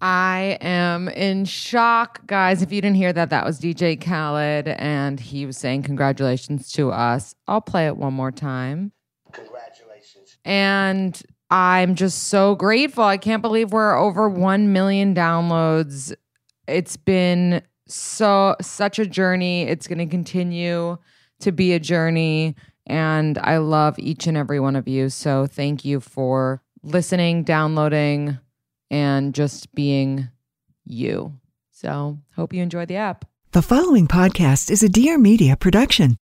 I am in shock, guys. If you didn't hear that, that was DJ Khaled, and he was saying congratulations to us. I'll play it one more time. Congratulations. And I'm just so grateful. I can't believe we're over 1 million downloads. It's been so such a journey. It's going to continue to be a journey and I love each and every one of you. So thank you for listening, downloading and just being you. So, hope you enjoy the app. The following podcast is a Dear Media production.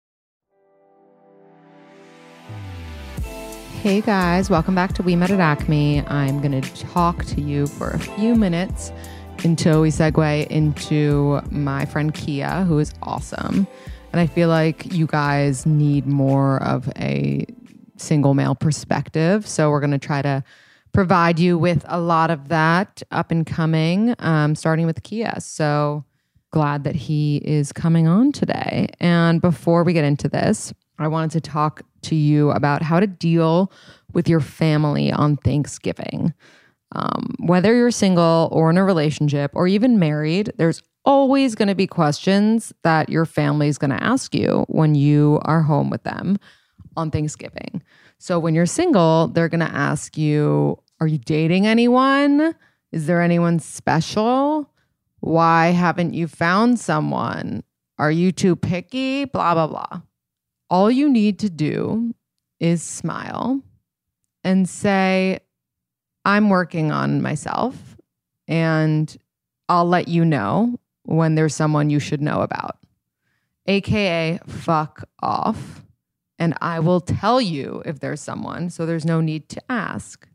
Hey guys, welcome back to We Met at Acme. I'm going to talk to you for a few minutes until we segue into my friend Kia, who is awesome. And I feel like you guys need more of a single male perspective. So we're going to try to provide you with a lot of that up and coming, um, starting with Kia. So glad that he is coming on today. And before we get into this, I wanted to talk to you about how to deal with your family on Thanksgiving. Um, whether you're single or in a relationship or even married, there's always going to be questions that your family is going to ask you when you are home with them on Thanksgiving. So when you're single, they're going to ask you, Are you dating anyone? Is there anyone special? Why haven't you found someone? Are you too picky? Blah, blah, blah. All you need to do is smile and say, I'm working on myself and I'll let you know when there's someone you should know about. AKA, fuck off. And I will tell you if there's someone, so there's no need to ask.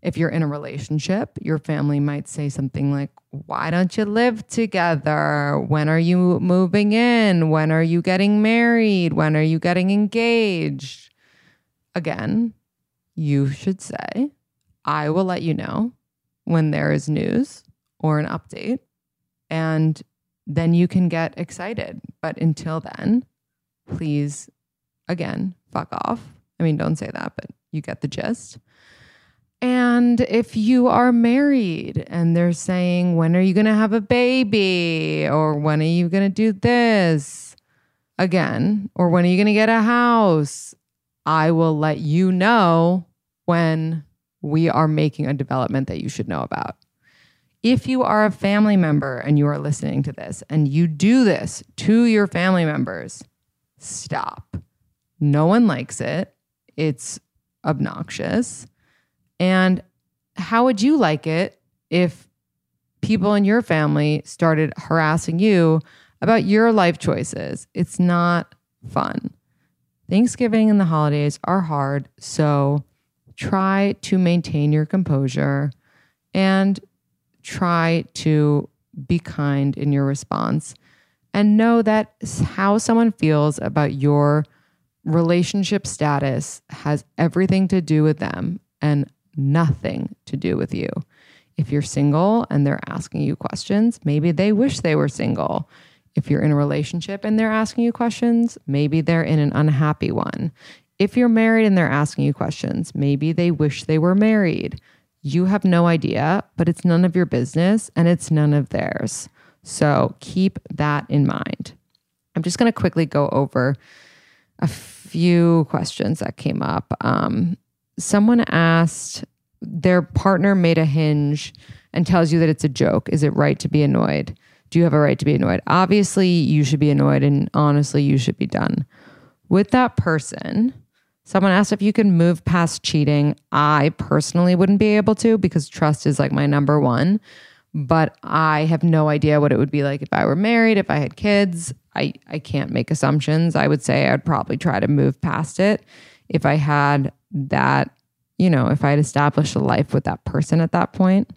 If you're in a relationship, your family might say something like, Why don't you live together? When are you moving in? When are you getting married? When are you getting engaged? Again, you should say, I will let you know when there is news or an update and then you can get excited. But until then, please, again, fuck off. I mean, don't say that, but you get the gist. And if you are married and they're saying, when are you going to have a baby? Or when are you going to do this again? Or when are you going to get a house? I will let you know when we are making a development that you should know about. If you are a family member and you are listening to this and you do this to your family members, stop. No one likes it. It's obnoxious. And how would you like it if people in your family started harassing you about your life choices? It's not fun. Thanksgiving and the holidays are hard. So try to maintain your composure and try to be kind in your response and know that how someone feels about your relationship status has everything to do with them and nothing to do with you. If you're single and they're asking you questions, maybe they wish they were single. If you're in a relationship and they're asking you questions, maybe they're in an unhappy one. If you're married and they're asking you questions, maybe they wish they were married. You have no idea, but it's none of your business and it's none of theirs. So keep that in mind. I'm just going to quickly go over a few questions that came up. Um, someone asked, their partner made a hinge and tells you that it's a joke. Is it right to be annoyed? Do you have a right to be annoyed? Obviously, you should be annoyed, and honestly, you should be done. With that person, someone asked if you can move past cheating. I personally wouldn't be able to because trust is like my number one. But I have no idea what it would be like if I were married, if I had kids. I, I can't make assumptions. I would say I'd probably try to move past it if I had that, you know, if I had established a life with that person at that point.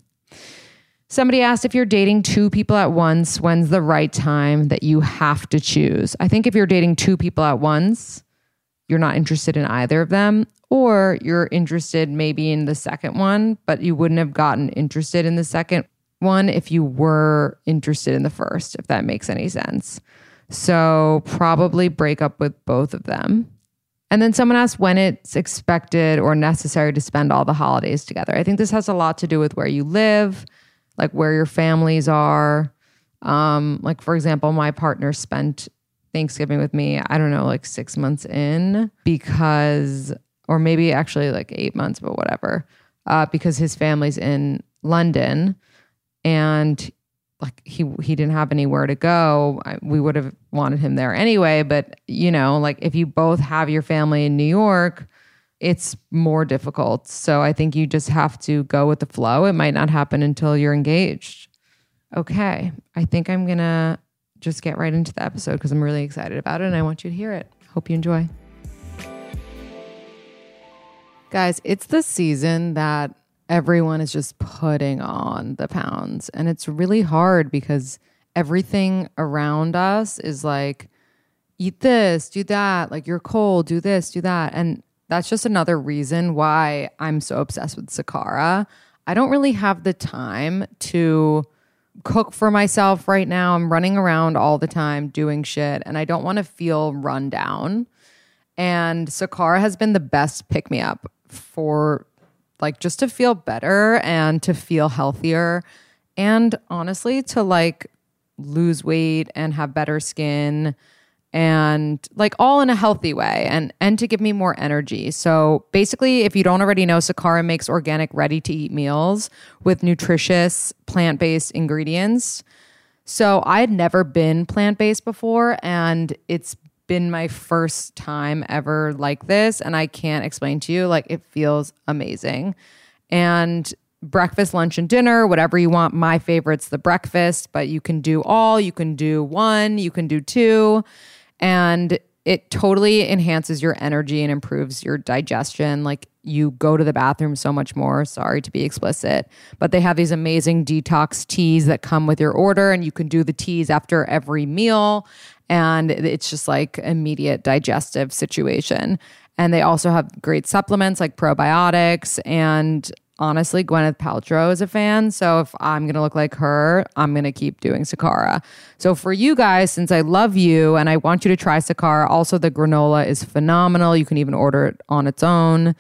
Somebody asked if you're dating two people at once, when's the right time that you have to choose? I think if you're dating two people at once, you're not interested in either of them, or you're interested maybe in the second one, but you wouldn't have gotten interested in the second one if you were interested in the first, if that makes any sense. So probably break up with both of them. And then someone asked when it's expected or necessary to spend all the holidays together. I think this has a lot to do with where you live, like where your families are. Um, like for example, my partner spent Thanksgiving with me, I don't know, like six months in because, or maybe actually like eight months, but whatever, uh, because his family's in London and like he he didn't have anywhere to go. We would have wanted him there anyway but you know like if you both have your family in New York it's more difficult. So i think you just have to go with the flow. It might not happen until you're engaged. Okay. I think i'm going to just get right into the episode because i'm really excited about it and i want you to hear it. Hope you enjoy. Guys it's the season that everyone is just putting on the pounds. And it's really hard because everything around us is like, eat this, do that. Like, you're cold, do this, do that. And that's just another reason why I'm so obsessed with Sakara. I don't really have the time to cook for myself right now. I'm running around all the time doing shit and I don't want to feel run down. And Sakara has been the best pick me up for like just to feel better and to feel healthier and honestly to like lose weight and have better skin and like all in a healthy way and and to give me more energy. So basically if you don't already know Sakara makes organic ready to eat meals with nutritious plant-based ingredients. So I had never been plant-based before and it's been my first time ever like this. And I can't explain to you, like, it feels amazing. And breakfast, lunch, and dinner, whatever you want. My favorite's the breakfast, but you can do all, you can do one, you can do two. And it totally enhances your energy and improves your digestion. Like you go to the bathroom so much more. Sorry to be explicit, but they have these amazing detox teas that come with your order, and you can do the teas after every meal and it's just like immediate digestive situation. And they also have great supplements like probiotics and honestly, Gwyneth Paltrow is a fan. So if I'm going to look like her, I'm going to keep doing Sakara. So for you guys, since I love you and I want you to try Sakara, also the granola is phenomenal. You can even order it on its own.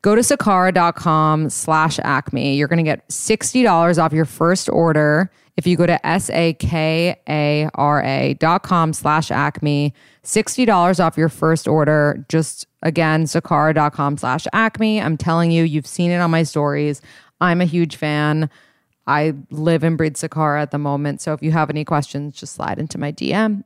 Go to sakara.com slash acme. You're going to get $60 off your first order if you go to S-A-K-A-R-A dot com slash acme, $60 off your first order. Just again, sakara.com slash acme. I'm telling you, you've seen it on my stories. I'm a huge fan. I live and breathe Sakara at the moment. So if you have any questions, just slide into my DM.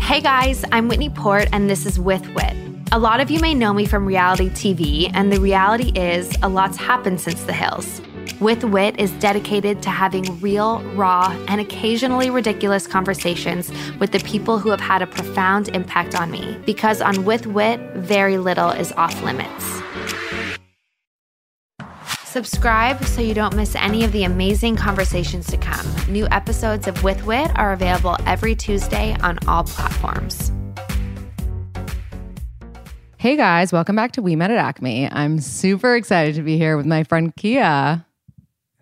Hey guys, I'm Whitney Port, and this is With Wit. A lot of you may know me from reality TV, and the reality is a lot's happened since the hills. With Wit is dedicated to having real, raw, and occasionally ridiculous conversations with the people who have had a profound impact on me. Because on With Wit, very little is off limits. Subscribe so you don't miss any of the amazing conversations to come. New episodes of With Wit are available every Tuesday on all platforms. Hey guys, welcome back to We Met at Acme. I'm super excited to be here with my friend Kia.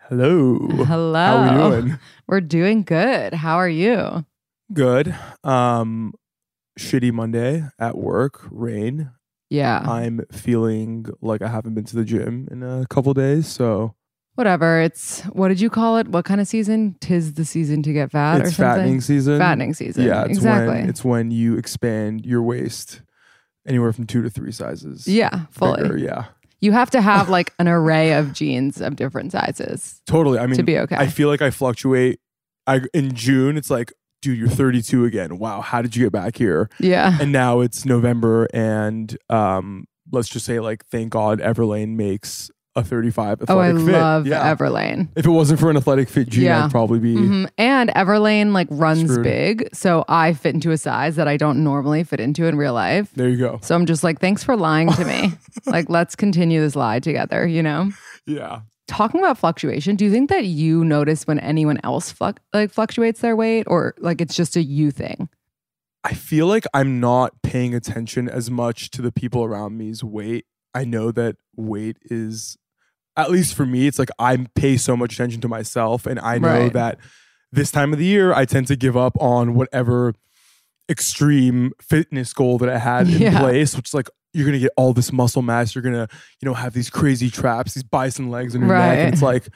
Hello. Hello. How we doing? We're doing good. How are you? Good. Um, shitty Monday at work. Rain. Yeah. I'm feeling like I haven't been to the gym in a couple days, so Whatever. It's what did you call it? What kind of season? Tis the season to get fat or it's something. fattening season. Fattening season. Yeah, it's exactly. when it's when you expand your waist anywhere from two to three sizes. yeah, fully. bigger, Yeah. You have to have like an array of jeans of different sizes. Totally. I mean, To be okay. I feel like I fluctuate. I in June, it's like, dude, you're 32 again. Wow, how did you get back here? Yeah. and now it's November, and um, let's just say, like, thank God Everlane makes a 35 athletic Oh, I fit. love Yeah. Everlane. If it wasn't for an athletic fit jean, Yeah. I'd probably be. Mhm. And Everlane like runs Screwed. big, so I fit into a size that I don't normally fit into in real life. There you go. So I'm just like, thanks for lying to me. like, let's continue this lie together, you know? Yeah. Talking about fluctuation, do you think that you notice when anyone else like fluctuates their weight or like it's just a you thing? I feel like I'm not paying attention as much to the people around me's weight. I know that weight is, at least for me, it's like I pay so much attention to myself. And I know Right. that this time of the year, I tend to give up on whatever extreme fitness goal that I had in Yeah. place, which is like, you're to get all this muscle mass. You're to, you know, have these crazy traps, these bison legs in your neck. And it's like,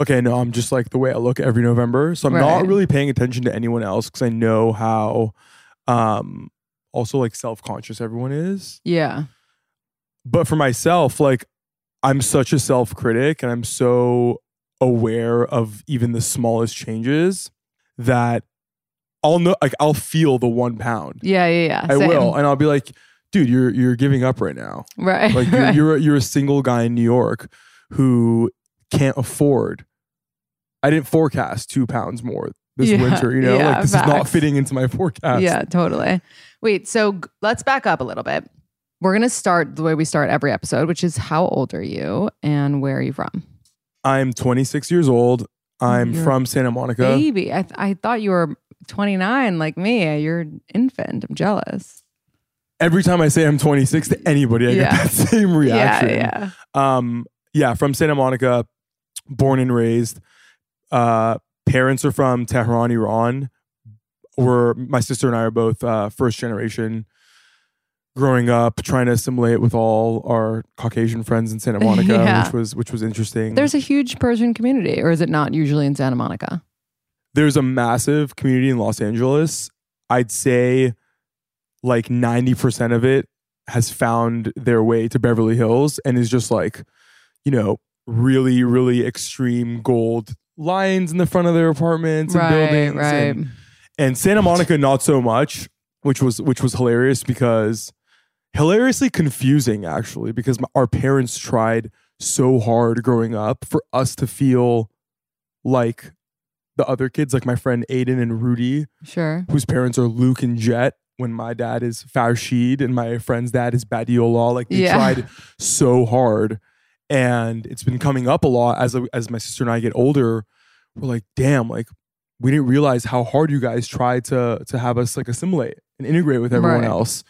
okay, no, I'm just like the way I look every November. So I'm Right. not really paying attention to anyone else because I know how um also like self-conscious everyone is Yeah. but for myself like i'm such a self-critic and i'm so aware of even the smallest changes that i'll know like i'll feel the one pound Yeah. Yeah. Yeah. i Same. will and i'll be like dude you're you're giving up right now Right. like you're, right. you're, a, you're a single guy in new york who can't afford i didn't forecast two pounds more this Yeah, winter you know yeah, like this is not fitting into my forecast Yeah, totally. Wait, so let's back up a little bit. We're going to start the way we start every episode, which is how old are you and where are you from? I'm 26 years old. I'm You're from Santa Monica. Baby, I, th- I thought you were 29 like me. You're an infant. I'm jealous. Every time I say I'm 26 to anybody, I Yeah. get that same reaction. Yeah, yeah. Um, yeah, from Santa Monica, born and raised. Uh, parents are from Tehran, Iran. We're my sister and I are both uh, first generation. Growing up, trying to assimilate with all our Caucasian friends in Santa Monica, Yeah. which was which was interesting. There's a huge Persian community, or is it not usually in Santa Monica? there's a massive community in Los Angeles. I'd say like 90% of it has found their way to Beverly Hills and is just like, you know, really, really extreme gold lines in the front of their apartments and right, buildings. right. And, and Santa Monica, not so much, which was which was hilarious because hilariously confusing actually, because my, our parents tried so hard growing up for us to feel like the other kids, like my friend Aiden and Rudy, Sure. whose parents are Luke and Jet. When my dad is Farshid and my friend's dad is Badiola, like they Yeah. tried so hard, and it's been coming up a lot as as my sister and I get older. We're like, damn, like we didn't realize how hard you guys tried to to have us like assimilate and integrate with everyone Right. else.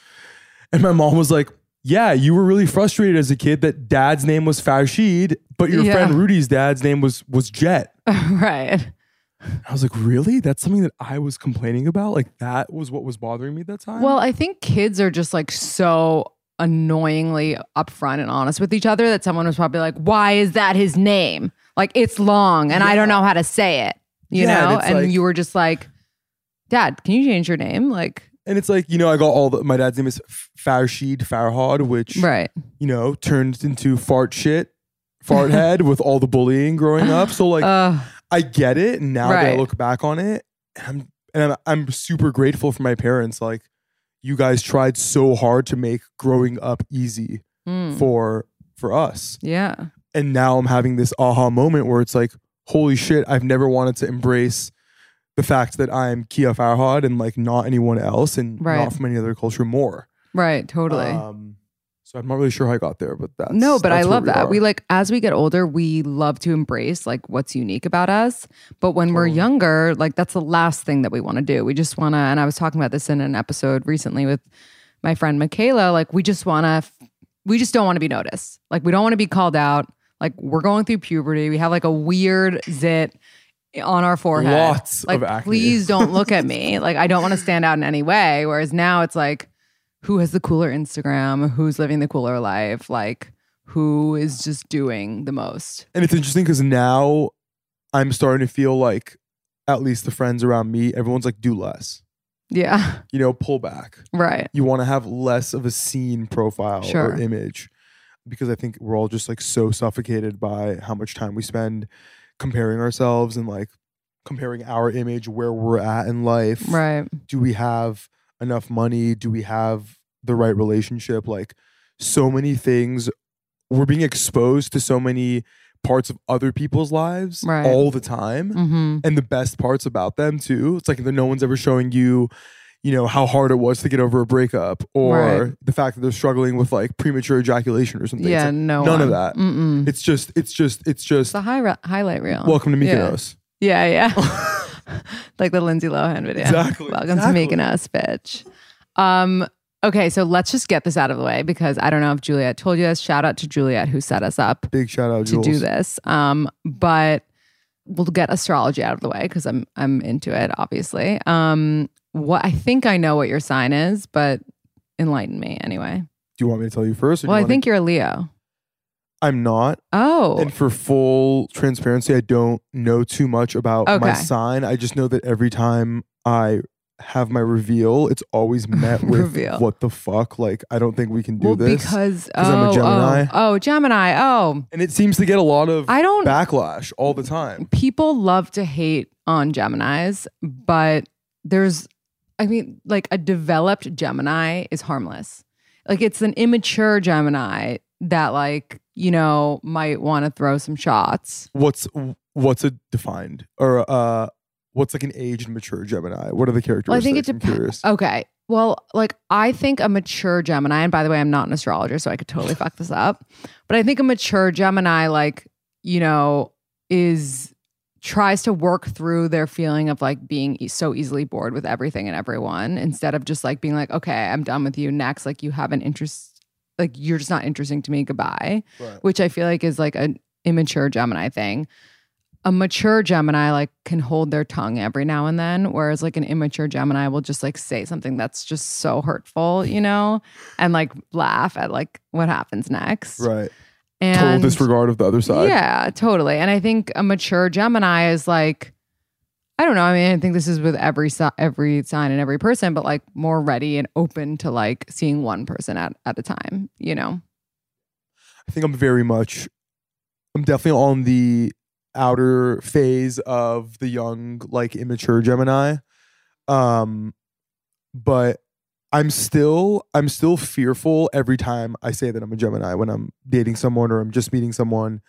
And my mom was like, yeah, you were really frustrated as a kid that dad's name was Farshid, but your Yeah. friend Rudy's dad's name was was Jet. right. I was like, really? That's something that I was complaining about? Like that was what was bothering me at that time? Well, I think kids are just like so annoyingly upfront and honest with each other that someone was probably like, "Why is that his name? Like it's long and I don't know how to say it." You Yeah, know? it's And, like- you were just like, "Dad, can you change your name?" Like, and it's like, you know, I got all the my dad's name is Farshid Farhad, which right. you know, turned into fart shit, fart head with all the bullying growing up. So like Uh, I get it. And now that I look back on it, and I'm and I'm, I'm super grateful for my parents. Like, you guys tried so hard to make growing up easy mm, for for us. yeah. And now I'm having this aha moment where it's like, holy shit, I've never wanted to embrace the fact that I'm Kia Farhad and like not anyone else and Right. not from any other culture more. Right, totally. Um, so I'm not really sure how I got there, but that's no, but I that's where love we that. are. We like as we get older, we love to embrace like what's unique about us. But when we're younger, like that's the last thing that we want to do. We just want to and I was talking about this in an episode recently with my friend Michaela, like we just want to we just don't want to be noticed. Like we don't want to be called out. Like we're going through puberty. We have like a weird zit on our forehead. Lots like, of acne. please don't look at me. Like I don't want to stand out in any way. Whereas now it's like, who has the cooler Instagram? Who's living the cooler life? Like who is just doing the most? And it's interesting because now I'm starting to feel like at least the friends around me, everyone's like, do less. Yeah. You know, pull back. Right. You want to have less of a scene profile Sure. or image because I think we're all just like so suffocated by how much time we spend comparing ourselves and like comparing our image where we're at in life. Right. Do we have enough money? Do we have the right relationship? Like so many things. We're being exposed to so many parts of other people's lives Right. all the time Mm-hmm. and the best parts about them too. It's like no one's ever showing you, you know, how hard it was to get over a breakup or Right. the fact that they're struggling with like premature ejaculation or something. Yeah. like, no. none of that. Mm-mm. It's just, it's just, it's just. the high re- highlight reel. Welcome to Yeah. Mykonos. Yeah, yeah. like the Lindsay Lohan video. Exactly, Welcome exactly. to Mykonos, bitch. Um, okay, so let's just get this out of the way because I don't know if Juliet told you this. Shout out to Juliet who set us up Big shout out, to Jules. do this. Um, but we'll get astrology out of the way because I'm I'm into it, obviously. Um, what I think I know what your sign is, but enlighten me anyway. Do you want me to tell you first? Or Well, you I think you're a Leo. I'm not. Oh, And for full transparency, I don't know too much about my sign. I just know that every time I have my reveal, it's always met with Reveal. what the fuck? Like, I don't think we can do well, this. because 'Cause I'm a oh, Gemini. Oh, oh, Gemini. Oh, and it seems to get a lot of I don't backlash all the time. people love to hate on Geminis, but there's, I mean, like a developed Gemini is harmless. Like it's an immature Gemini that, like, you know, might want to throw some shots. What's what's a defined or uh what's like an aged mature Gemini? What are the characteristics? Well, I think it depends. Okay. Well, like I think a mature Gemini, and by the way, I'm not an astrologer, so I could totally fuck this up. But I think a mature Gemini, like, you know, is tries to work through their feeling of like being e- so easily bored with everything and everyone instead of just like being like, okay, I'm done with you. Next, like you have an interest, like you're just not interesting to me. Goodbye. Right. Which I feel like is like an immature Gemini thing. A mature Gemini like can hold their tongue every now and then, whereas like an immature Gemini will just like say something that's just so hurtful, you know, and like laugh at like what happens next. Right. And Total disregard of the other side. yeah, totally. And I think a mature Gemini is like, I don't know. I mean, I think this is with every si- every sign and every person, but like more ready and open to like seeing one person at at a time. You know? I think I'm very much I'm definitely on the outer phase of the young, like immature Gemini. Um but I'm still I'm still fearful every time I say that I'm a Gemini when I'm dating someone or I'm just meeting someone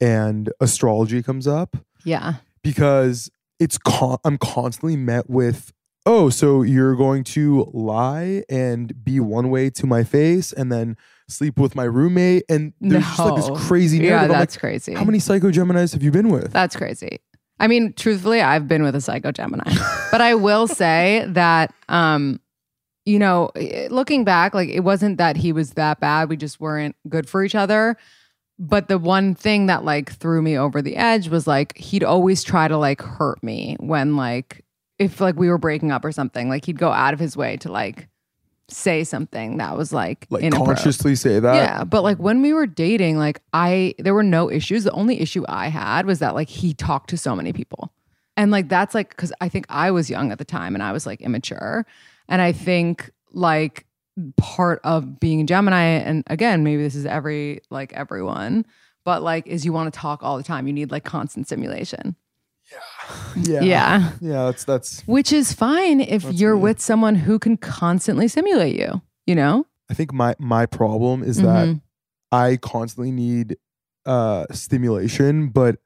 and astrology comes up Yeah. because it's con- I'm constantly met with oh so you're going to lie and be one way to my face and then sleep with my roommate and there's just like this crazy Yeah, narrative. I'm that's like, crazy. how many psycho Geminis have you been with? That's crazy. I mean, truthfully, I've been with a psycho Gemini, but I will say that, um, you know, looking back, like it wasn't that he was that bad. We just weren't good for each other. But the one thing that like threw me over the edge was like he'd always try to like hurt me when like if like we were breaking up or something. Like he'd go out of his way to like say something that was like like consciously say that. Yeah, but like when we were dating, like I there were no issues. The only issue I had was that like he talked to so many people. And like that's like cuz I think I was young at the time and I was like immature. And I think like part of being a Gemini and again, maybe this is every like everyone, but like is you want to talk all the time. You need like constant stimulation. Yeah. Yeah. Yeah, that's that's Which is fine if you're me. with someone who can constantly stimulate you, you know? I think my my problem is that Mhm. I constantly need uh stimulation, but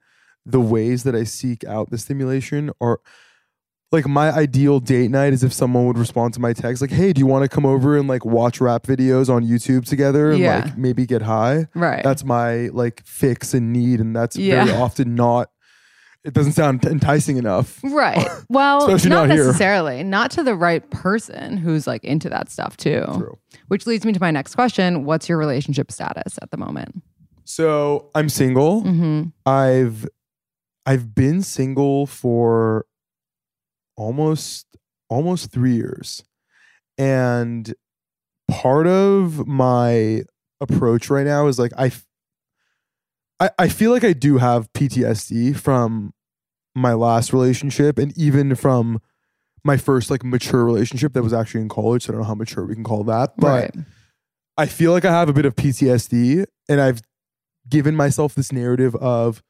the ways that I seek out the stimulation are like my ideal date night is if someone would respond to my text like, "Hey, do you want to come over and like watch rap videos on YouTube together and Yeah. like maybe get high?" Right. That's my like fix and need and that's Yeah. very often not it doesn't sound enticing enough. Right. Well, not, not necessarily. Not to the right person who's like into that stuff too. True. Which leads me to my next question. What's your relationship status at the moment? So I'm single. Mm-hmm. I've I've been single for almost almost three years. And part of my approach right now is like I I, I feel like I do have PTSD from my last relationship and even from my first like mature relationship that was actually in college. So I don't know how mature we can call that. But Right. I feel like I have a bit of PTSD and I've given myself this narrative of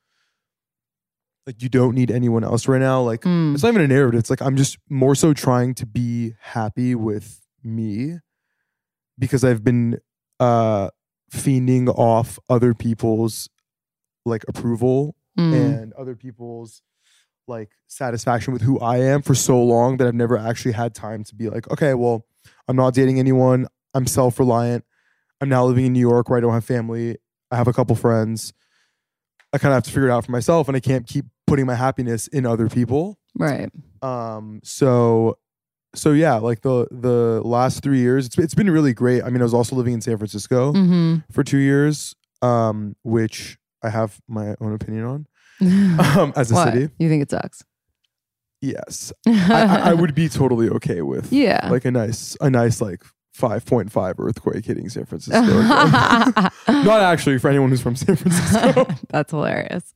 like you don't need anyone else right now. Like Mm. it's not even a narrative. It's like I'm just more so trying to be happy with me because I've been uh fiending off other people's like approval Mm. and other people's like satisfaction with who I am for so long that I've never actually had time to be like, okay, well, I'm not dating anyone. I'm self-reliant. I'm now living in New York where I don't have family. I have a couple friends. I kind of have to figure it out for myself and I can't keep putting my happiness in other people. Right. Um so so yeah, like the the last 3 years it's it's been really great. I mean, I was also living in San Francisco Mm-hmm. for 2 years um which I have my own opinion on um as a what? city. You think it sucks? Yes. I, I- I would be totally okay with Yeah. like a nice a nice like 5.5 earthquake hitting San Francisco. Not actually for anyone who's from San Francisco. that's hilarious.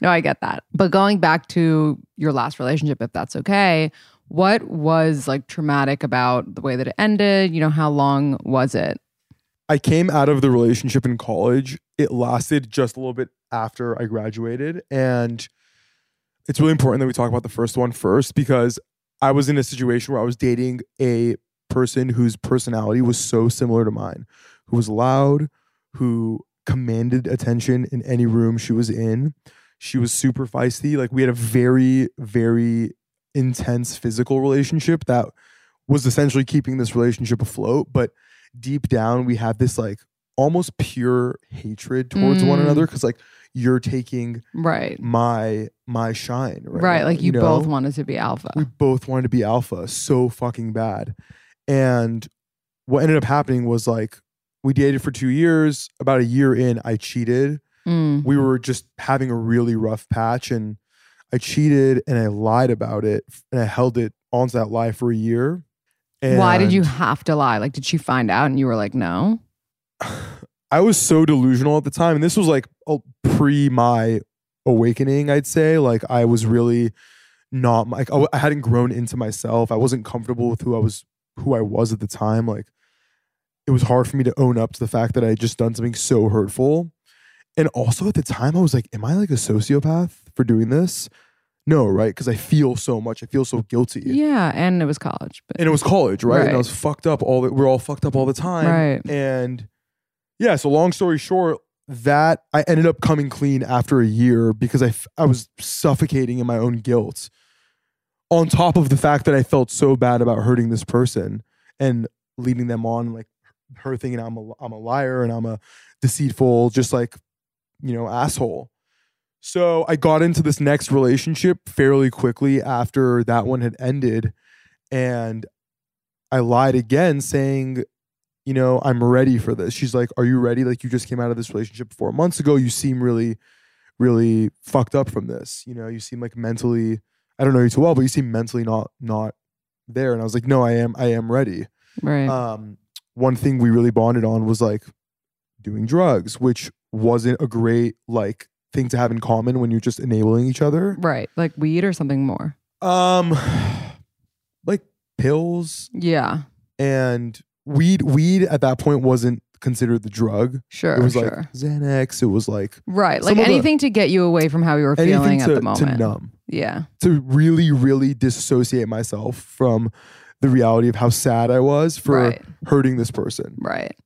No, I get that. But going back to your last relationship, if that's okay, what was like traumatic about the way that it ended? You know, how long was it? I came out of the relationship in college. It lasted just a little bit after I graduated. And it's really important that we talk about the first one first because I was in a situation where I was dating a person whose personality was so similar to mine, who was loud, who commanded attention in any room she was in. She was super feisty. Like we had a very, very intense physical relationship that was essentially keeping this relationship afloat. But deep down, we have this like almost pure hatred towards one Mm. another because like you're taking Right. my my shine right, Right. now, like you, know? both wanted to be alpha. we both wanted to be alpha so fucking bad and what ended up happening was like we dated for two years about a year in i cheated Mm. we were just having a really rough patch and i cheated and i lied about it and i held it onto that lie for a year Why did you have to lie? Like, did she find out and you were like, no? i was so delusional at the time and this was like pre my awakening i'd say. Like i was really not like I I hadn't grown into myself. I wasn't comfortable with who i was who i was at the time. Like it was hard for me to own up to the fact that i had just done something so hurtful. And also at the time i was like am i like a sociopath for doing this no right because i feel so much i feel so guilty Yeah. And it was college. But and it was college, right? And I was fucked up all the, we're all fucked up all the time. Right. And yeah, so long story short, that I ended up coming clean after a year because I, I was suffocating in my own guilt. On top of the fact that I felt so bad about hurting this person and leading them on, like her thinking I'm a, I'm a liar and I'm a deceitful, just like, you know, asshole. So I got into this next relationship fairly quickly after that one had ended. And I lied again, saying, you know, I'm ready for this. She's like, Are you ready? Like, you just came out of this relationship four months ago. You seem really, really fucked up from this. You know, you seem like mentally, I don't know you too well, but you seem mentally not, not there. And I was like, No, I am, I am ready. right. Um, one thing we really bonded on was like doing drugs, which wasn't a great like thing to have in common when you're just enabling each other. right. Like weed or something more. Um, like pills Yeah. and weed. Weed at that point wasn't considered the drug. Sure. it was sure. like Xanax. It was like right. some Like of the- anything to get you away from how you were anything feeling to, at the moment. to numb, Yeah. to really, really disassociate myself from the reality of how sad I was for Right. hurting this person. Right.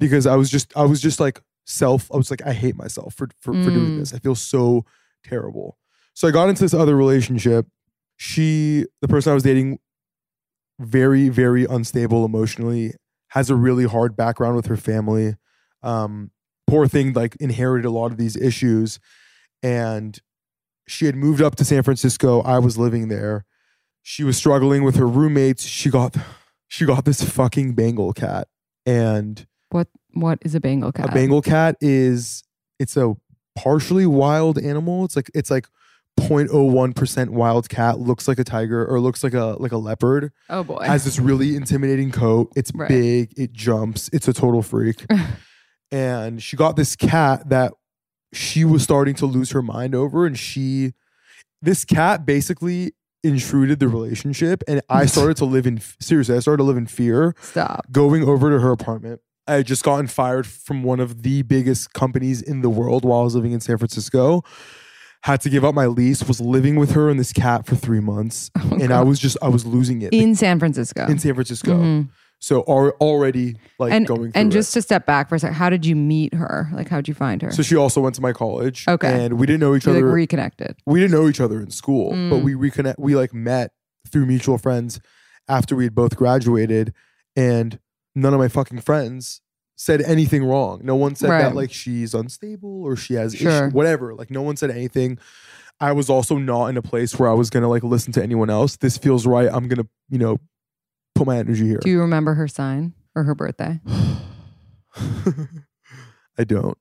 because I was just I was just like self I was like I hate myself for for, for doing Mm. this. I feel so terrible. So I got into this other relationship. She the person I was dating very very unstable emotionally, has a really hard background with her family. Um poor thing like inherited a lot of these issues and she had moved up to San Francisco. I was living there. She was struggling with her roommates. She got she got this fucking Bengal cat and What What is a Bengal cat? a Bengal cat is it's a partially wild animal. It's like it's like 0.01% wild cat, looks like a tiger or looks like a like a leopard. Oh boy. Has this really intimidating coat. It's Right. big, it jumps, it's a total freak. and she got this cat that she was starting to lose her mind over and she this cat basically intruded the relationship and I started to live in seriously, I started to live in fear Stop. going over to her apartment. I had just gotten fired from one of the biggest companies in the world while I was living in San Francisco. Had to give up my lease, was living with her and this cat for three months. and I was just, I was losing it In San Francisco. in San Francisco. Mhm. So al- already like and going through and it. just to step back for a second, how did you meet her? Like, how'd you find her? So she also went to my college. Okay. And we didn't know each you like other. reconnected. we didn't know each other in school, but Mm. we reconnect. We like met through mutual friends after we had both graduated, and none of my fucking friends said anything wrong. No one said Right. that like she's unstable or she has Sure. issue, whatever. Like no one said anything. I was also not in a place where I was gonna like listen to anyone else. This feels right. I'm gonna you know put my energy here. Do you remember her sign or her birthday? I don't.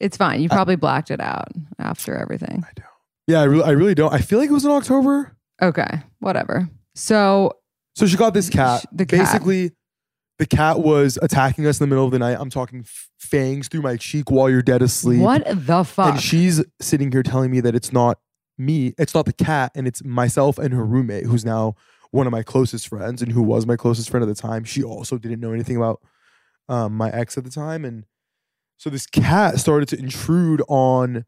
It's fine. You probably blacked it out after everything. I don't. Yeah, I really, I really don't. I feel like it was in October. Okay, whatever. So So she got this cat. Sh- the cat. Basically, the cat was attacking us in the middle of the night. I'm talking fangs through my cheek while you're dead asleep. what the fuck? And she's sitting here telling me that it's not me, it's not the cat, and it's myself and her roommate, who's now one of my closest friends and who was my closest friend at the time. She also didn't know anything about um, my ex at the time. And so this cat started to intrude on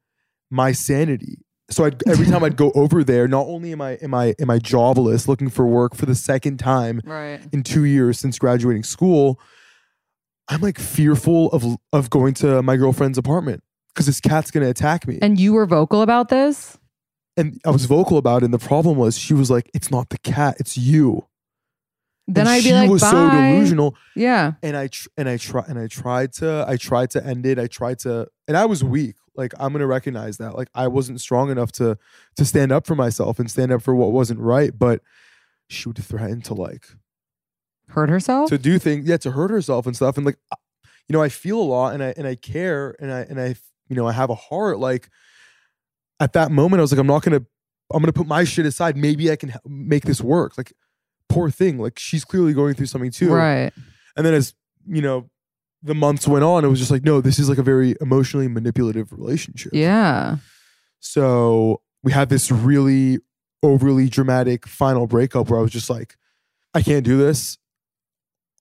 my sanity. So I'd, every time I'd go over there, not only am I am I am I jobless looking for work for the second time right. in two years since graduating school, I'm like fearful of of going to my girlfriend's apartment because this cat's gonna attack me. And you were vocal about this? And I was vocal about it. And the problem was she was like, "It's not the cat, it's you." Then I'd she be like, was Bye. so delusional. Yeah. And I tr- and I try and I tried to I tried to end it. I tried to, and I was weak. Like I'm gonna recognize that. Like I wasn't strong enough to to stand up for myself and stand up for what wasn't right. But she would threaten to like Hurt herself? to do things yeah to hurt herself and stuff and like you know i feel a lot and i and i care and i and i you know i have a heart like at that moment i was like i'm not gonna i'm gonna put my shit aside maybe i can make this work like poor thing like she's clearly going through something too right. and then as you know the months went on it was just like no this is like a very emotionally manipulative relationship Yeah. so we had this really overly dramatic final breakup where I was just like, I can't do this.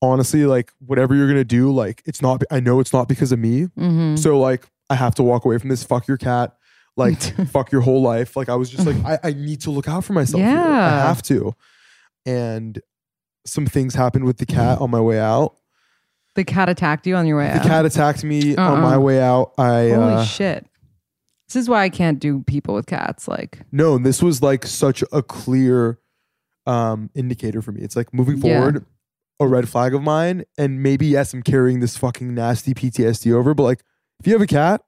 Honestly, like whatever you're gonna do, like it's not. I know it's not because of me. Mm-hmm. So like I have to walk away from this. Fuck your cat. Like fuck your whole life. Like I was just like I, I need to look out for myself. here. I have to. And some things happened with the cat on my way out. The cat attacked you on your way out? The out. cat attacked me on Uh-uh. my way out. I Holy uh, shit. This is why I can't do people with cats. Like, No, and this was like such a clear um indicator for me. It's like moving Yeah. forward, a red flag of mine. And maybe yes, I'm carrying this fucking nasty PTSD over, but like if you have a cat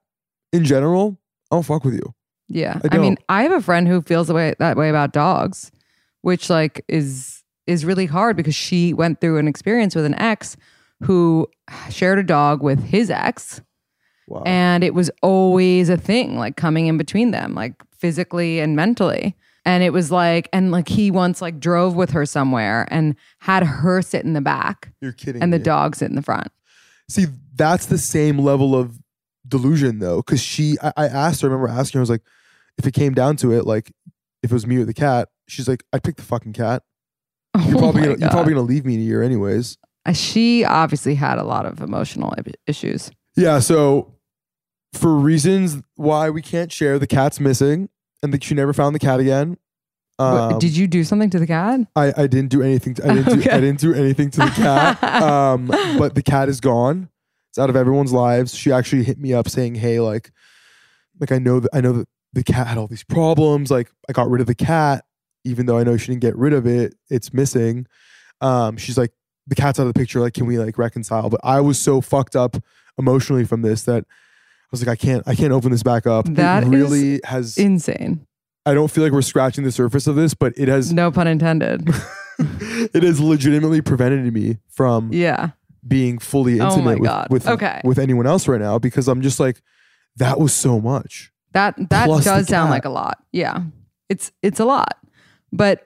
in general, I don't fuck with you. yeah. I I, mean, don't. I have a friend who feels the way that way about dogs, which like is is really hard because she went through an experience with an ex who shared a dog with his ex. Wow. And it was always a thing, like coming in between them, like physically and mentally. And it was like, and like he once like drove with her somewhere and had her sit in the back You're kidding. and the me. dog sit in the front. See, that's the same level of delusion though. Cause she I, I asked her, I remember asking her, I was like, if it came down to it, like if it was me or the cat, she's like, I'd pick the fucking cat. You're Oh probably gonna you're probably gonna leave me in a year anyways. Uh, She obviously had a lot of emotional i- issues. Yeah, so for reasons why we can't share, the cat's missing, and that she never found the cat again. But Um, Did you do something to the cat? I, I didn't do anything. To, I didn't do Okay. I didn't do anything to the cat. um, but the cat is gone. It's out of everyone's lives. She actually hit me up saying, "Hey, like, like I know that I know that the cat had all these problems. Like, I got rid of the cat, even though I know she didn't get rid of it. It's missing. Um, she's like, the cat's out of the picture. Like, can we like reconcile? But I was so fucked up emotionally from this that I was like, I can't, I can't open this back up. That it is really has. Insane. I don't feel like we're scratching the surface of this, but it has No pun intended. it has legitimately prevented me from yeah. being fully Oh intimate my with with, Okay. with anyone else right now because I'm just like that was so much. That that Plus does sound like a lot. Yeah. It's it's a lot. But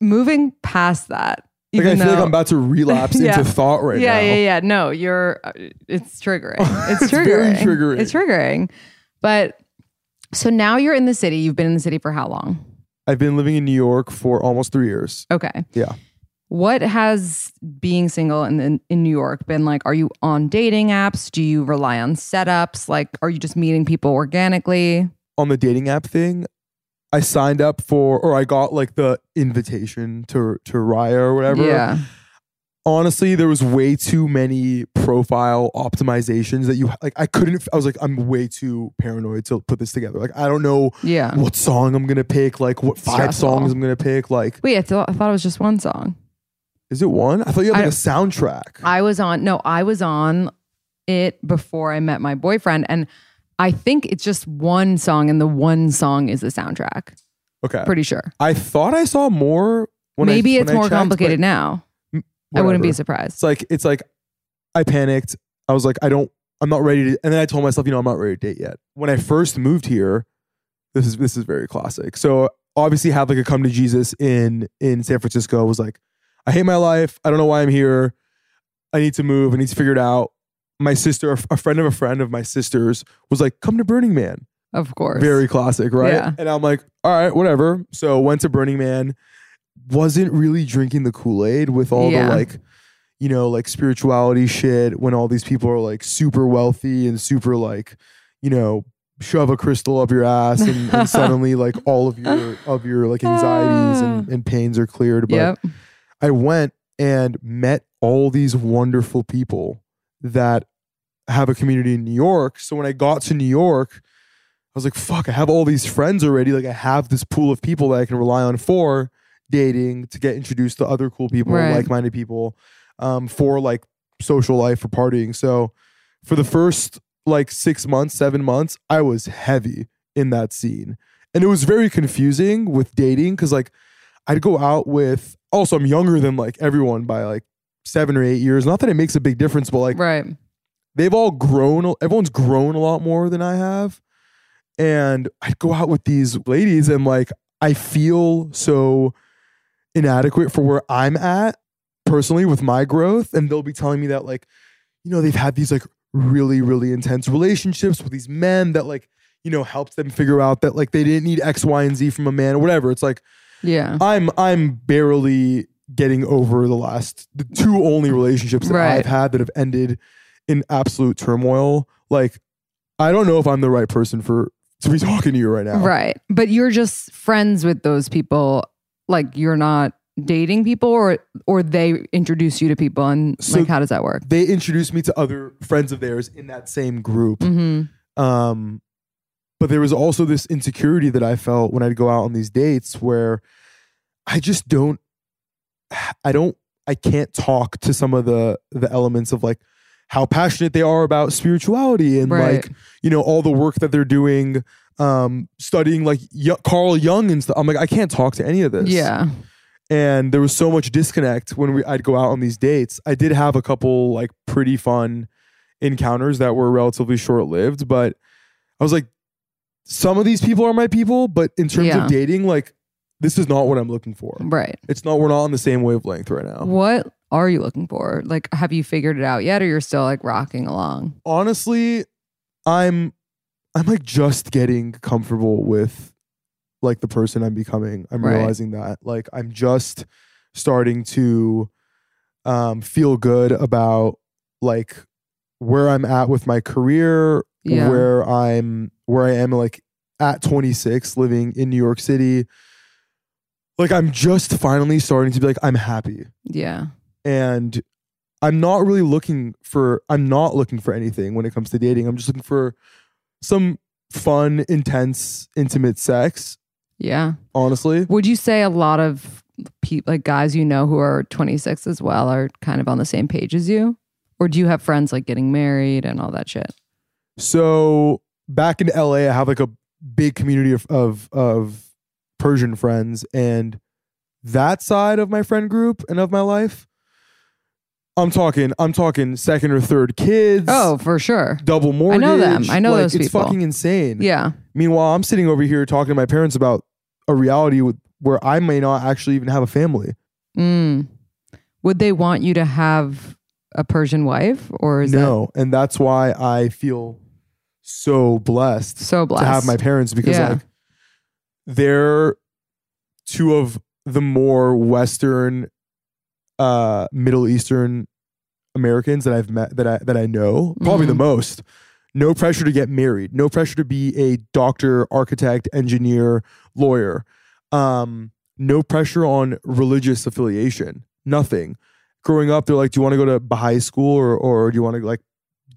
moving past that, Like I feel like I'm about to relapse Yeah. into thought right yeah, now. yeah, yeah. Yeah. No, you're. uh, It's triggering. It's, It's triggering. very triggering. It's triggering. But so now you're in the city. You've been in the city for how long? I've been living in New York for almost three years. Okay. Yeah. What has being single in, in in New York been like? Are you on dating apps? Do you rely on setups? Like, are you just meeting people organically? On the dating app thing, I signed up for, or I got like the invitation to to Raya or whatever. Yeah. honestly there was way too many profile optimizations that you like i couldn't i was like i'm way too paranoid to put this together like i don't know Yeah. what song i'm gonna pick like what five Stressful. songs i'm gonna pick like Wait, I thought I thought it was just one song. Is it one i thought you had like a soundtrack I was on no, I was on it before I met my boyfriend and I think it's just one song and the one song is the soundtrack. okay Pretty sure. i thought i saw more when I- Maybe when it's I more checked, complicated now. I wouldn't be whatever. surprised. it's like it's like i panicked i was like i don't i'm not ready to and then i told myself you know i'm not ready to date yet when i first moved here this is this is very classic so obviously had like a come to jesus in in san francisco was like i hate my life. I don't know why i'm here. I need to move. I need to figure it out. My sister a friend of a friend of my sister's was like come to burning man. Of course. very classic right? Yeah. and i'm like all right whatever. So went to burning man. Wasn't really drinking the kool-aid with all Yeah. the like you know like spirituality shit when all these people are like super wealthy and super like you know shove a crystal up your ass and, and suddenly like all of your of your like anxieties and, ah. and pains are cleared. But Yep. I went and met all these wonderful people that have a community in New York. So when I got to New York, I was like, fuck, I have all these friends already. Like I have this pool of people that I can rely on for dating, to get introduced to other cool people, Right. like-minded people, um, for like social life, for partying. So for the first like six months, seven months, I was heavy in that scene. And it was very confusing with dating because like I'd go out with also I'm younger than like everyone by like seven or eight years. Not that it makes a big difference, but like Right. they've all grown everyone's grown a lot more than I have. And I'd go out with these ladies and like I feel so inadequate for where I'm at personally with my growth. And they'll be telling me that like, you know, they've had these like really, really intense relationships with these men that like, you know, helped them figure out that like they didn't need X, Y, and Z from a man or whatever. It's like Yeah. I'm I'm barely getting over the last the two only relationships that Right. I've had that have ended in absolute turmoil. Like I don't know if I'm the right person for to be talking to you right now. Right. But you're just friends with those people. Like you're not dating people or or they introduce you to people and So- like how does that work? They introduced me to other friends of theirs in that same group. Mm-hmm. Um, but there was also this insecurity that I felt when I'd go out on these dates where I just don't, I don't, I can't talk to some of the the elements of like how passionate they are about spirituality and Right. like you know all the work that they're doing, um, studying like y- Carl Jung and stuff. I'm like I can't talk to any of this Yeah. and there was so much disconnect when we I'd go out on these dates. I did have a couple like pretty fun encounters that were relatively short lived, but I was like, some of these people are my people, but in terms Yeah. of dating, like this is not what I'm looking for. Right. It's not we're not on the same wavelength right now. What are you looking for? Like have you figured it out yet or you're still like rocking along? Honestly, I'm I'm like just getting comfortable with like the person I'm becoming. I'm Right. realizing that. Like I'm just starting to um feel good about like where I'm at with my career, Yeah. where I'm where I am like at 26 living in New York City. Like I'm just finally starting to be like I'm happy Yeah. and I'm not really looking for I'm not looking for anything when it comes to dating. I'm just looking for some fun, intense, intimate sex, Yeah. honestly. Would you say a lot of people, like guys you know who are 26 as well, are kind of on the same page as you? Or do you have friends like getting married and all that shit? So back in LA, I have like a big community of of, of Persian friends, and that side of my friend group and of my life, I'm talking, I'm talking second or third kids. Oh, for sure. double mortgage. I know them. I know Like, those It's people. It's fucking insane. Yeah. Meanwhile, I'm sitting over here talking to my parents about a reality with, where I may not actually even have a family. Mm. Would they want you to have a Persian wife or is no, and that's why I feel so blessed so blessed? to have my parents because Yeah. like they're two of the more Western, uh, Middle Eastern Americans that I've met that I that I know. Probably the Mhm. most. No pressure to get married. No pressure to be a doctor, architect, engineer, lawyer. Um, no pressure on religious affiliation. Nothing. Growing up, they're like, "Do you want to go to Baha'i school or or do you want to like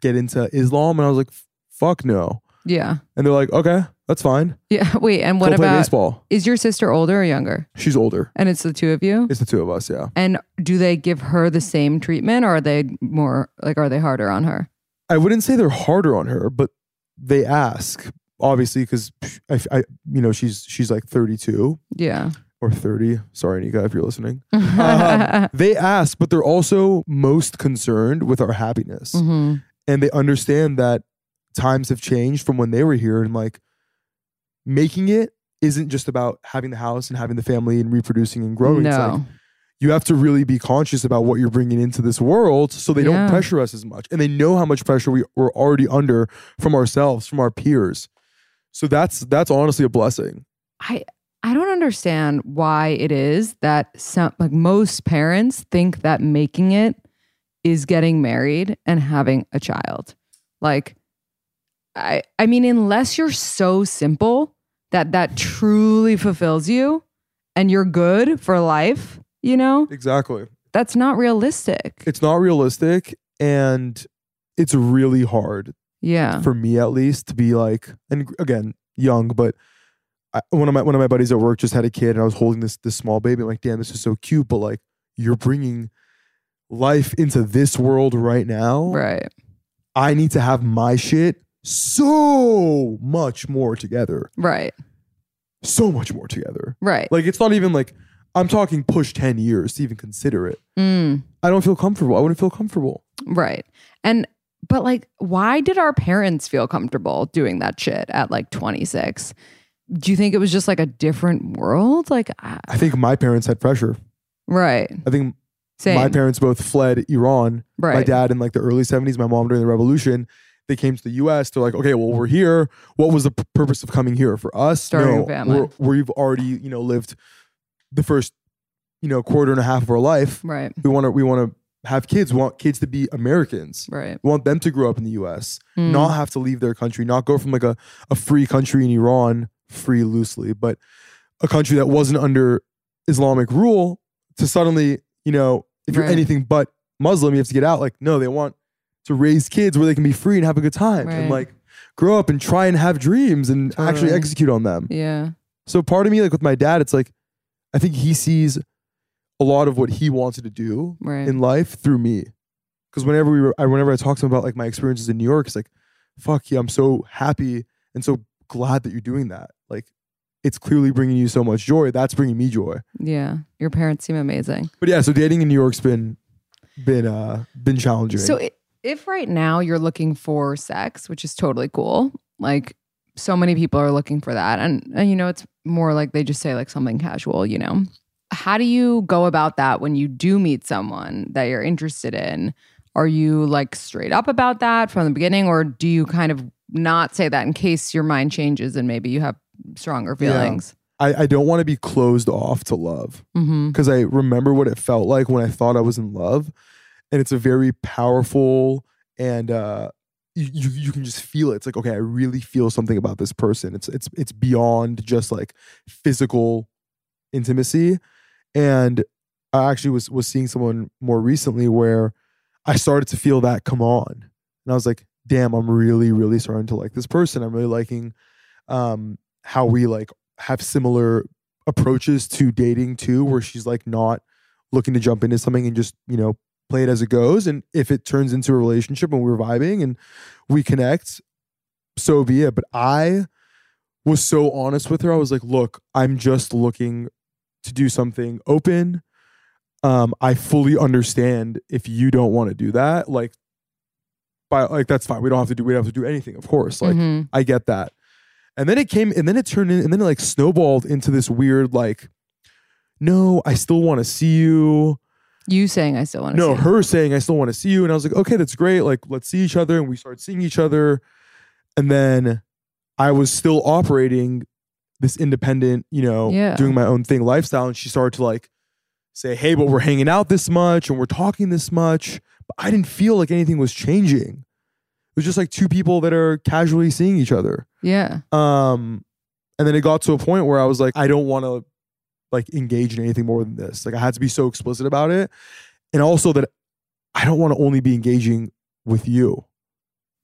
get into Islam?" And I was like, "Fuck no." yeah. And they're like, "Okay, that's fine." Yeah. Wait, and Go what play about baseball? is your sister older or younger? She's older. And it's the two of you? It's the two of us. Yeah. And do they give her the same treatment or are they more like are they harder on her? I wouldn't say they're harder on her, but they ask obviously because I, I, you know, she's she's like 32 Yeah. or 30. Sorry, Nika, if you're listening. Um, they ask, but they're also most concerned with our happiness, Mhm. and they understand that times have changed from when they were here, and like making it isn't just about having the house and having the family and reproducing and growing. It's like No. you have to really be conscious about what you're bringing into this world so they Yeah. don't pressure us as much and they know how much pressure we, we're already under from ourselves from our peers so that's that's honestly a blessing I I don't understand why it is that some like most parents think that making it is getting married and having a child. Like I I mean unless you're so simple that that truly fulfills you and you're good for life, you know? exactly That's not realistic. it's not realistic and it's really hard yeah. for me at least to be like and again young but I, one of my one of my buddies at work just had a kid and I was holding this this small baby I'm like damn this is so cute but like you're bringing life into this world right now Right. I need to have my shit so much more together. Right. So much more together. Right. Like it's not even like I'm talking push 10 years to even consider it. Mm. I don't feel comfortable. I wouldn't feel comfortable. Right. And but like why did our parents feel comfortable doing that shit at like 26? Do you think it was just like a different world? Like I, I think my parents had pressure. right. I think Same. my parents both fled Iran. right. My dad in like the early 70s, my mom during the revolution. They came to the US. They're like, okay, well, we're here. What was the p- purpose of coming here? For us, Starting no, family. we're, we've already, you know, lived the first, you know, quarter and a half of our life. Right. We want to, we want to have kids. We want kids to be Americans. Right. We want them to grow up in the US, Mm. not have to leave their country, not go from like a, a free country in Iran, free loosely, but a country that wasn't under Islamic rule to suddenly, you know, if you're Right. anything but Muslim, you have to get out. Like, no, they want to raise kids where they can be free and have a good time and like grow up and try and have dreams and actually execute on them. Yeah. So part of me, like with my dad, it's like, I think he sees a lot of what he wanted to do Right. in life through me. Because whenever we were, I, whenever I talk to him about like my experiences in New York, it's like, fuck yeah, I'm so happy and so glad that you're doing that. Like, it's clearly bringing you so much joy. That's bringing me joy. yeah. Your parents seem amazing. But yeah, so dating in New York's been, been, uh, been challenging. So i if right now you're looking for sex, which is totally cool, like so many people are looking for that, and and you know it's more like they just say like something casual, you know. How do you go about that when you do meet someone that you're interested in? Are you like straight up about that from the beginning, or do you kind of not say that in case your mind changes and maybe you have stronger Yeah. feelings? I, I don't want to be closed off to love. Mm-hmm. because I remember what it felt like when I thought I was in love, and it's a very powerful and uh, you, you can just feel it. It's like okay, I really feel something about this person. It's it's it's beyond just like physical intimacy, and I actually was was seeing someone more recently where I started to feel that come on, and I was like, damn, I'm really really starting to like this person. I'm really liking um, how we like have similar approaches to dating too, where she's like not looking to jump into something and just, you know, play it as it goes. And if it turns into a relationship and we're vibing and we connect, so be it. But I was so honest with her. I was like, look, I'm just looking to do something open. um, I fully understand if you don't want to do that. Like, by like that's fine. We don't have to do. We don't have to do anything. Of course, like Mhm. I get that. And then it came, and then it turned in, and then it like snowballed into this weird like, no, I still want to see you. You saying I still want to see No, her saying I still want to see you, and I was like, okay, that's great. Like, let's see each other, and we started seeing each other, and then I was still operating this independent, you know, Yeah. doing my own thing lifestyle, and she started to like say, hey, but we're hanging out this much and we're talking this much, but I didn't feel like anything was changing. It was just like two people that are casually seeing each other. Yeah. Um, and then it got to a point where I was like, I don't want to like engage in anything more than this. Like I had to be so explicit about it. And also that I don't want to only be engaging with you.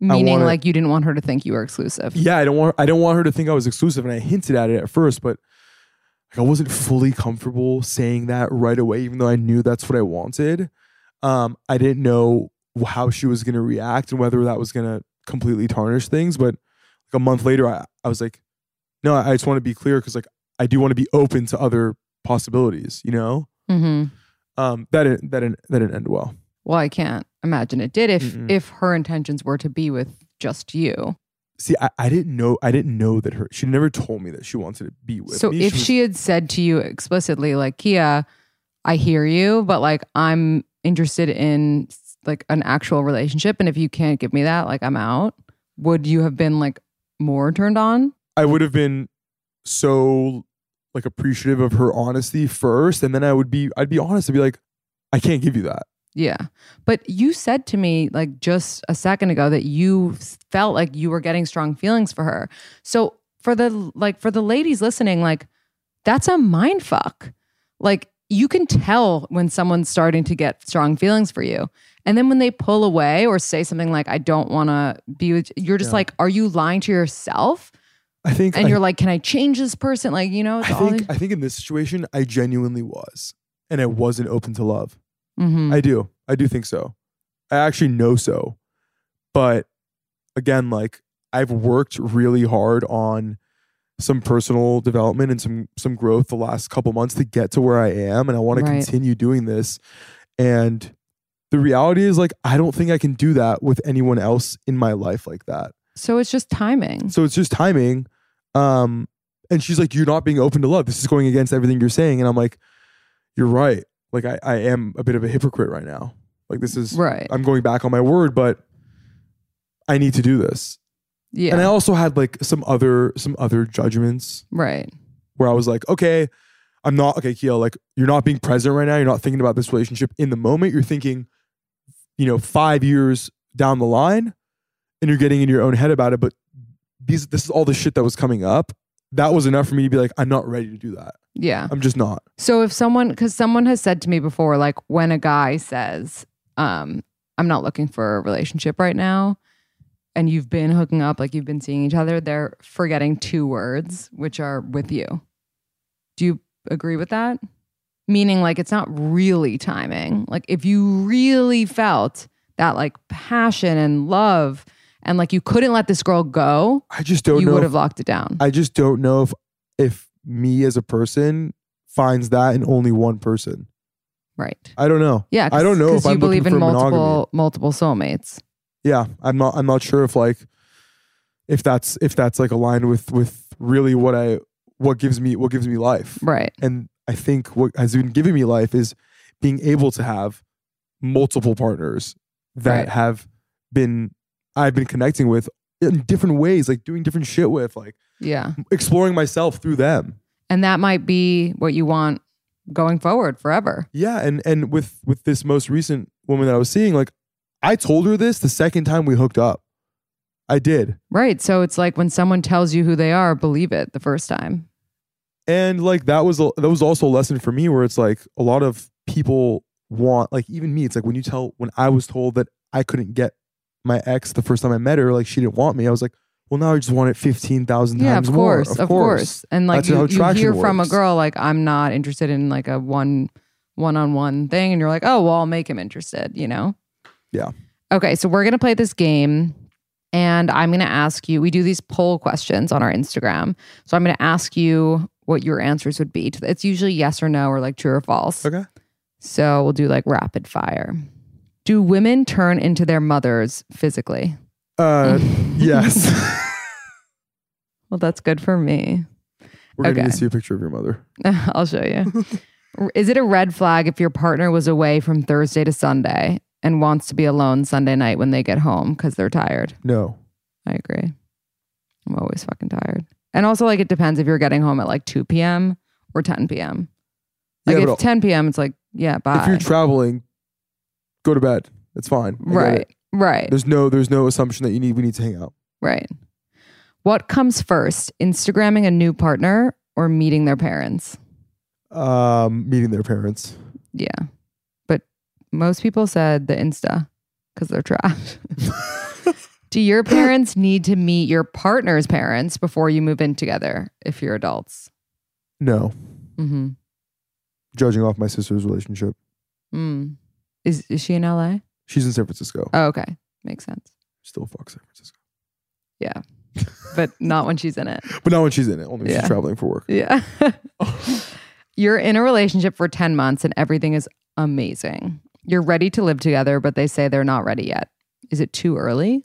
Meaning wanna- like you didn't want her to think you were exclusive. Yeah, I don't want I don't want her to think I was exclusive. And I hinted at it at first, but like I wasn't fully comfortable saying that right away, even though I knew that's what I wanted. Um, I didn't know how she was gonna react and whether that was gonna completely tarnish things. But like a month later, I, I was like, no, I just want to be clear because like I do want to be open to other possibilities, you know? hmm Um, that didn't that didn't that didn't end well. Well, I can't imagine it did if Mm-mm. if her intentions were to be with just you. See, I, I didn't know I didn't know that her she never told me that she wanted to be with so me. if was- she had said to you explicitly, like, Kia, I hear you, but like I'm interested in like an actual relationship, and if you can't give me that, like I'm out. Would you have been like more turned on? I would have been so like appreciative of her honesty first, and then I would be I'd be honest and be like, I can't give you that. Yeah. But you said to me like just a second ago that you felt like you were getting strong feelings for her. So for the like for the ladies listening, like that's a mind fuck. Like you can tell when someone's starting to get strong feelings for you. And then when they pull away or say something like I don't want to be with you're just Yeah. like are you lying to yourself? I think And I, you're like can I change this person? Like, you know, it's I think I think in this situation I genuinely was, and I wasn't open to love. Mhm. I do. I do think so. I actually know so. But again, like I've worked really hard on some personal development and some some growth the last couple months to get to where I am and I want to continue doing this. And the reality is like I don't think I can do that with anyone else in my life like that. so it's just timing. So it's just timing. Um and she's like you're not being open to love. This is going against everything you're saying and I'm like you're right. Like I I am a bit of a hypocrite right now. Like this is Right. I'm going back on my word, but I need to do this. Yeah. And I also had like some other some other judgments right. where I was like, okay, I'm not okay, Kia, like you're not being present right now. You're not thinking about this relationship in the moment. You're thinking, you know, five years down the line, and you're getting in your own head about it. But these this is all the shit that was coming up. That was enough for me to be like, I'm not ready to do that. Yeah. I'm just not. So if someone, because someone has said to me before, like when a guy says, um, I'm not looking for a relationship right now, and you've been hooking up, like you've been seeing each other, they're forgetting two words, which are with you. Do you agree with that? Meaning, like, it's not really timing. Like, if you really felt that, like, passion and love, and like you couldn't let this girl go, I just don't you would have locked it down. I just don't know if if me as a person finds that in only one person. right. I don't know. Yeah. I don't know if you I'm believe in for monogamy. multiple multiple soulmates. yeah i'm not i'm not sure if like if that's if that's like aligned with with really what i what gives me what gives me life Right. and i think what has been giving me life is being able to have multiple partners that Right. have been i've been connecting with in different ways like doing different shit with like Yeah. exploring myself through them And that might be what you want going forward forever. yeah and and with with this most recent woman that i was seeing like i told her this the second time we hooked up i did Right. So it's like when someone tells you who they are, believe it the first time. and like that was a, that was also a lesson for me where it's like a lot of people want like even me it's like when you tell when i was told that i couldn't get my ex the first time i met her like she didn't want me i was like well now i just want it 15,000 Yeah, times of more course, of course. And like That's how you, you attraction hear from a works. girl like I'm not interested in like a one one on one thing, and you're like, oh well, I'll make him interested. You know? Yeah. Okay, so we're gonna play this game, and I'm gonna ask you. We do these poll questions on our Instagram, so I'm gonna ask you what your answers would be. to It's usually yes or no or like true or false. okay So we'll do like rapid fire. Do women turn into their mothers physically? Uh, yes. Well, that's good for me. We're gonna Okay. to see a picture of your mother. I'll show you. Is it a red flag if your partner was away from Thursday to Sunday and wants to be alone Sunday night when they get home because they're tired? No. I agree. I'm always fucking tired. And also, like, it depends if you're getting home at like 2 p.m. or 10 p.m. Like, Yeah, if but 10 p.m., it's like, yeah, bye. if you're traveling, go to bed. It's fine. I get right, it. right, There's no there's no assumption that you need we need to hang out. right. What comes first, Instagramming a new partner or meeting their parents? Um, meeting their parents. Yeah. But most people said the Insta because they're trash. Do your parents need to meet your partner's parents before you move in together if you're adults? No. Mm-hmm. Judging off my sister's relationship. Mm. Is, is she in LA? She's in San Francisco. Oh, okay. Makes sense. Still fuck San Francisco. Yeah. but not when she's in it. But not when she's in it, only when Yeah. she's traveling for work. Yeah. You're in a relationship for 10 months and everything is amazing. You're ready to live together, but they say they're not ready yet. Is it too early?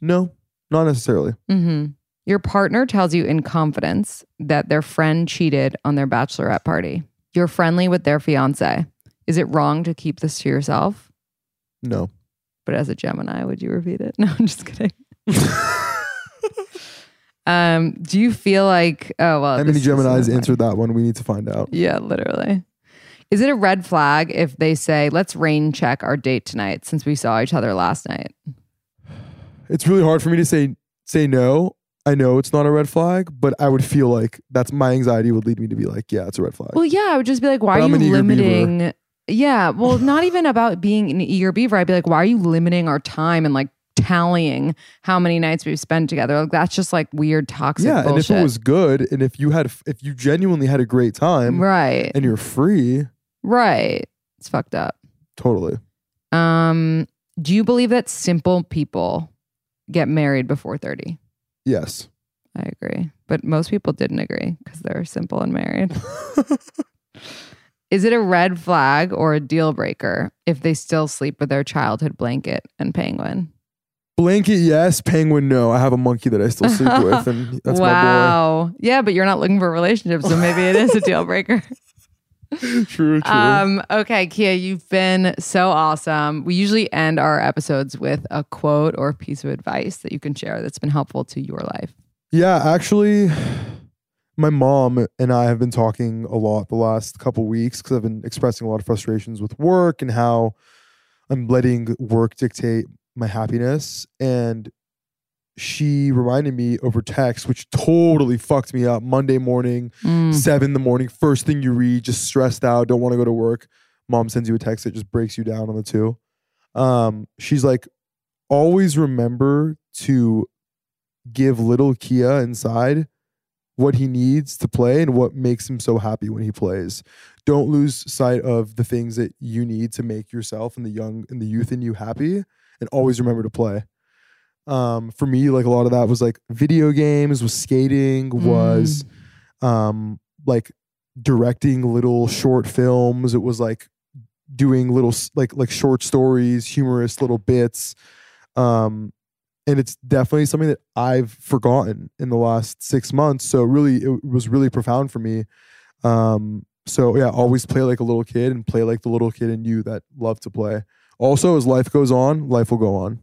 No, not necessarily. Mm-hmm. Your partner tells you in confidence that their friend cheated on their bachelorette party. You're friendly with their fiance. Is it wrong to keep this to yourself? No. But as a Gemini, would you repeat it? No, I'm just kidding. um, do you feel like oh well? How many Geminis answered that one? We need to find out. Yeah, literally. Is it a red flag if they say, let's rain check our date tonight since we saw each other last night? It's really hard for me to say say no. I know it's not a red flag, but I would feel like that's my anxiety would lead me to be like, yeah, it's a red flag. Well, yeah, I would just be like, why But are I'm you limiting beaver. Yeah, well, not even about being an eager beaver. I'd be like, why are you limiting our time and like tallying how many nights we've spent together? Like, that's just like weird, toxic yeah, and if it was good, and if you had, if you genuinely had a great time, right, and you're free, right, it's fucked up. totally. Um, do you believe that simple people get married before thirty? Yes. I agree. But most people didn't agree because they're simple and married. Is it a red flag or a deal breaker if they still sleep with their childhood blanket and penguin? Blanket, yes. Penguin, no. I have a monkey that I still sleep with, and that's my goal. wow. Yeah, but you're not looking for a relationship, so maybe it is a deal breaker. True, true. Um, okay, Kia, you've been so awesome. We usually end our episodes with a quote or a piece of advice that you can share that's been helpful to your life. Yeah, actually, my mom and I have been talking a lot the last couple weeks because I've been expressing a lot of frustrations with work and how I'm letting work dictate my happiness. And she reminded me over text, which totally fucked me up. Monday morning, Mm. seven in the morning, first thing you read, just stressed out, don't want to go to work. Mom sends you a text that just breaks you down on the two. Um, she's like, always remember to give little Kia inside what he needs to play and what makes him so happy when he plays. Don't lose sight of the things that you need to make yourself and the young and the youth in you happy and always remember to play. Um, for me, like a lot of that was like video games, was skating, was um like directing little short films. It was like doing little like like short stories, humorous little bits. Um and it's definitely something that I've forgotten in the last 6 months. So really it was really profound for me. Um so yeah, always play like a little kid and play like the little kid in you that love to play. Also, as life goes on, life will go on.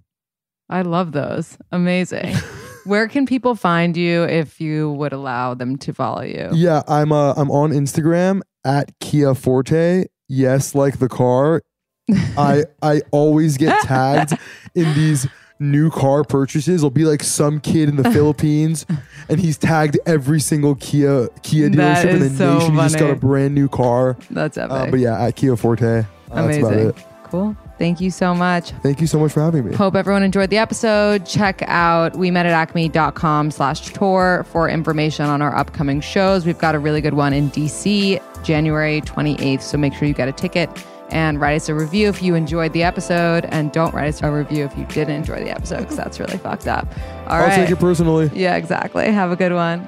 I love those. Amazing. Where can people find you if you would allow them to follow you? Yeah, I'm uh I'm on Instagram at Kia Forte. Yes, like the car. I I always get tagged in these new car purchases. It'll be like some kid in the Philippines and he's tagged every single Kia Kia dealership in the is so nation. He just got funny. a brand new car. That's epic. Uh, but yeah, at Kia Forte. Uh, That's about Amazing. it. Cool. Thank you so much. Thank you so much for having me. Hope everyone enjoyed the episode. Check out we met at acme.com slash tour for information on our upcoming shows. We've got a really good one in DC, January 28th. So make sure you get a ticket and write us a review if you enjoyed the episode. And don't write us a review if you didn't enjoy the episode because that's really fucked up. All I'll right. take it personally. Yeah, exactly. Have a good one.